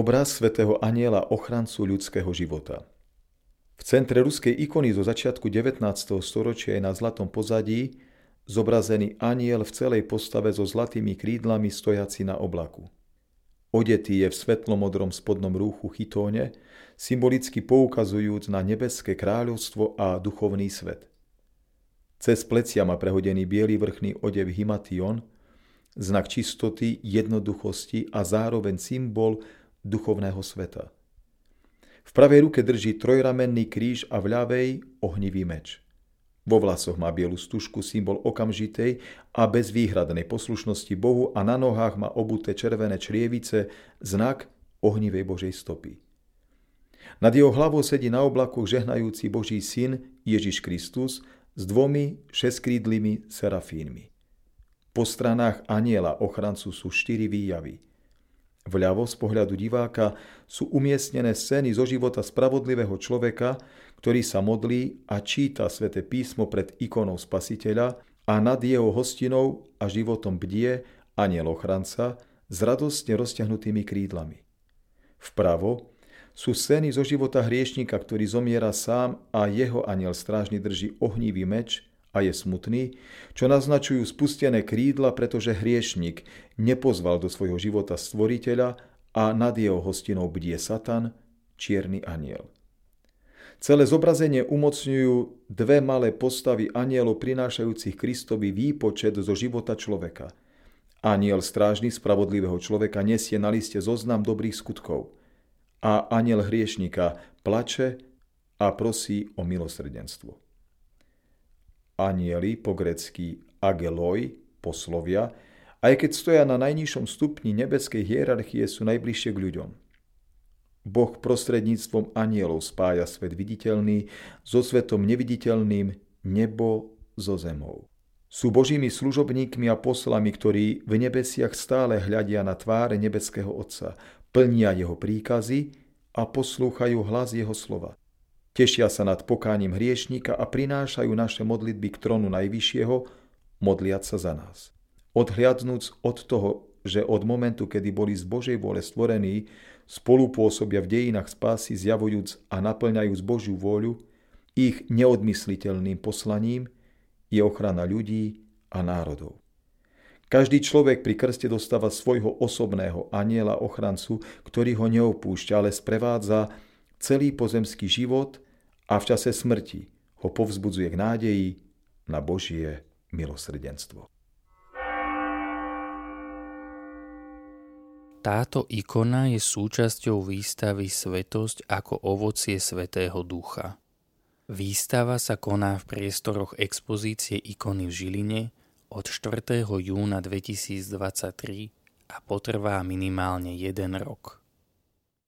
Obraz svätého aniela ochrancu ľudského života. V centre ruskej ikony zo začiatku 19. storočia je na zlatom pozadí zobrazený aniel v celej postave so zlatými krídlami stojaci na oblaku. Odetý je v svetlomodrom spodnom rúchu chytóne, symbolicky poukazujúc na nebeské kráľovstvo a duchovný svet. Cez plecia má prehodený biely vrchný odev himation, znak čistoty, jednoduchosti a zároveň symbol duchovného sveta. V pravej ruke drží trojramenný kríž a v ľavej ohnivý meč. Vo vlasoch má bielu stužku, symbol okamžitej a bezvýhradnej poslušnosti Bohu a na nohách má obuté červené črievice, znak ohnivej Božej stopy. Nad jeho hlavou sedí na oblaku žehnajúci Boží syn Ježiš Kristus s dvomi šeskrídlými serafínmi. Po stranách aniela ochrancu sú štyri výjavy – Vľavo z pohľadu diváka sú umiestnené scény zo života spravodlivého človeka, ktorý sa modlí a číta sväté písmo pred ikonou spasiteľa a nad jeho hostinou a životom bdie aniel ochranca s radostne rozťahnutými krídlami. Vpravo sú scény zo života hriešnika, ktorý zomiera sám a jeho aniel strážny drží ohnívý meč a je smutný, čo naznačujú spustené krídla, pretože hriešnik nepozval do svojho života stvoriteľa a nad jeho hostinou bdie Satan, čierny aniel. Celé zobrazenie umocňujú dve malé postavy anielov prinášajúcich Kristovi výpočet zo života človeka. Aniel strážny spravodlivého človeka nesie na liste zoznam dobrých skutkov a aniel hriešnika plače a prosí o milosrdenstvo anieli, po grecky ageloj, poslovia, aj keď stoja na najnižšom stupni nebeskej hierarchie, sú najbližšie k ľuďom. Boh prostredníctvom anielov spája svet viditeľný so svetom neviditeľným, nebo so zemou. Sú božími služobníkmi a poslami, ktorí v nebesiach stále hľadia na tváre nebeského Otca, plnia jeho príkazy a poslúchajú hlas jeho slova. Tešia sa nad pokáním hriešníka a prinášajú naše modlitby k trónu Najvyššieho, modliať sa za nás. Odhliadnúc od toho, že od momentu, kedy boli z Božej vôle stvorení, spolupôsobia v dejinách spásy, zjavujúc a naplňajúc Božiu vôľu, ich neodmysliteľným poslaním je ochrana ľudí a národov. Každý človek pri krste dostáva svojho osobného aniela ochrancu, ktorý ho neopúšťa, ale sprevádza celý pozemský život a v čase smrti ho povzbudzuje k nádeji na Božie milosrdenstvo. Táto ikona je súčasťou výstavy Svetosť ako ovocie Svetého Ducha. Výstava sa koná v priestoroch expozície ikony v Žiline od 4. júna 2023 a potrvá minimálne jeden rok.